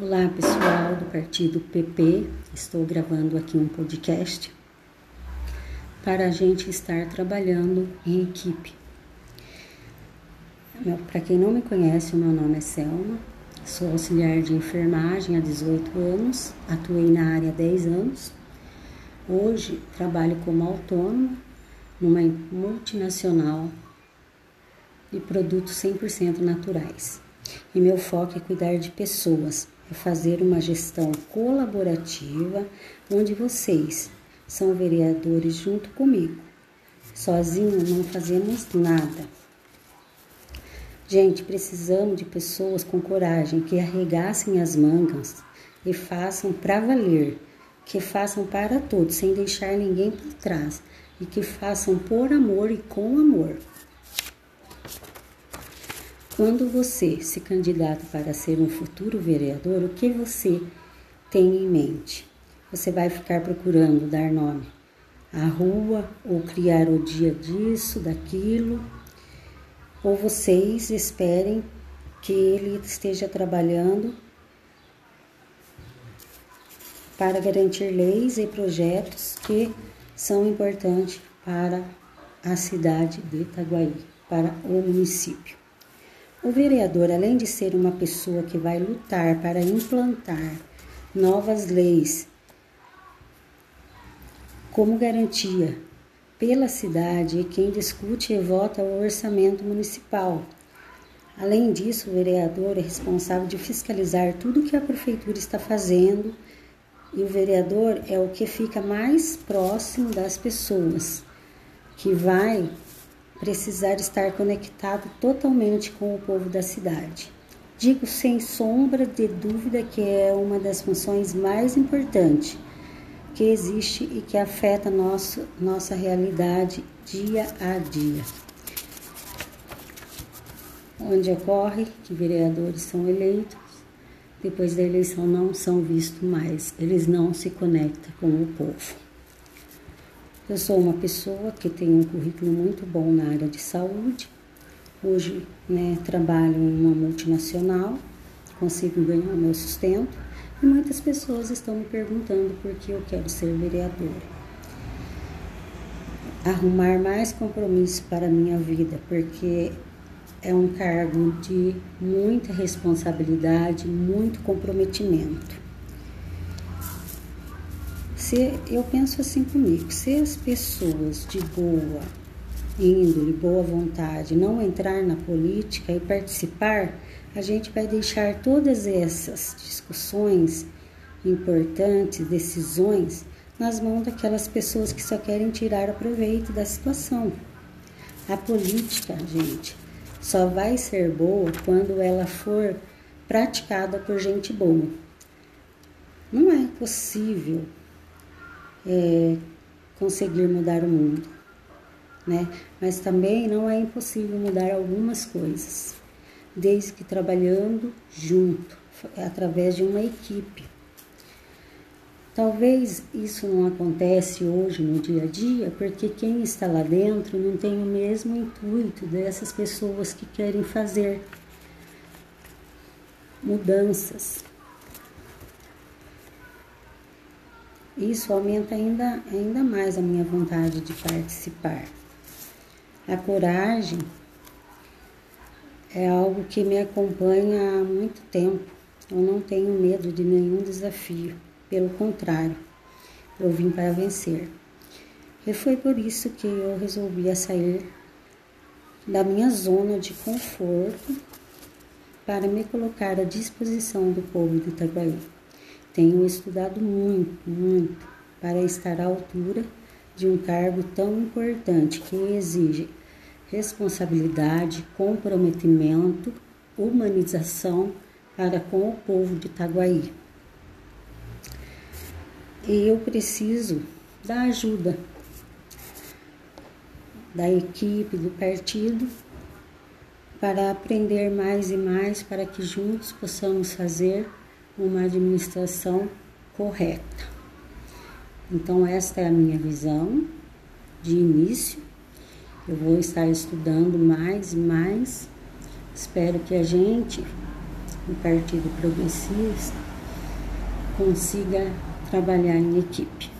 Olá pessoal do partido PP, estou gravando aqui um podcast para a gente estar trabalhando em equipe. Para quem não me conhece, o meu nome é Selma, sou auxiliar de enfermagem há 18 anos, atuei na área há 10 anos. Hoje trabalho como autônoma numa multinacional de produtos 100% naturais. E meu foco é cuidar de pessoas, é fazer uma gestão colaborativa onde vocês são vereadores junto comigo. Sozinho não fazemos nada. Gente, precisamos de pessoas com coragem que arregassem as mangas e façam para valer, que façam para todos, sem deixar ninguém por trás e que façam por amor e com amor. Quando você se candidata para ser um futuro vereador, o que você tem em mente? Você vai ficar procurando dar nome à rua ou criar o dia disso, daquilo? Ou vocês esperem que ele esteja trabalhando para garantir leis e projetos que são importantes para a cidade de Itaguaí, para o município. O vereador, além de ser uma pessoa que vai lutar para implantar novas leis como garantia pela cidade, é quem discute e vota o orçamento municipal. Além disso, o vereador é responsável de fiscalizar tudo que a prefeitura está fazendo e o vereador é o que fica mais próximo das pessoas, que vai precisar estar conectado totalmente com o povo da cidade. Digo sem sombra de dúvida que é uma das funções mais importantes que existe e que afeta nosso, nossa realidade dia a dia. Onde ocorre que vereadores são eleitos, depois da eleição não são vistos mais, eles não se conectam com o povo. Eu sou uma pessoa que tem um currículo muito bom na área de saúde. Hoje né, trabalho em uma multinacional, consigo ganhar meu sustento e muitas pessoas estão me perguntando por que eu quero ser vereadora. Arrumar mais compromisso para a minha vida, porque é um cargo de muita responsabilidade, muito comprometimento. Se eu penso assim comigo, se as pessoas de boa índole, boa vontade não entrar na política e participar, a gente vai deixar todas essas discussões importantes, decisões nas mãos daquelas pessoas que só querem tirar proveito da situação. A política, gente, só vai ser boa quando ela for praticada por gente boa. Não é possível é, conseguir mudar o mundo, né? Mas também não é impossível mudar algumas coisas, desde que trabalhando junto, através de uma equipe. Talvez isso não acontece hoje no dia a dia, porque quem está lá dentro não tem o mesmo intuito dessas pessoas que querem fazer mudanças. Isso aumenta ainda, ainda mais a minha vontade de participar. A coragem é algo que me acompanha há muito tempo. Eu não tenho medo de nenhum desafio, pelo contrário, eu vim para vencer. E foi por isso que eu resolvi sair da minha zona de conforto para me colocar à disposição do povo de Itaguaí. Tenho estudado muito, muito para estar à altura de um cargo tão importante que exige responsabilidade, comprometimento, humanização para com o povo de Itaguaí. E eu preciso da ajuda da equipe, do partido, para aprender mais e mais, para que juntos possamos fazer uma administração correta. Então, esta é a minha visão de início. Eu vou estar estudando mais e mais. Espero que a gente o Partido Progressista consiga trabalhar em equipe.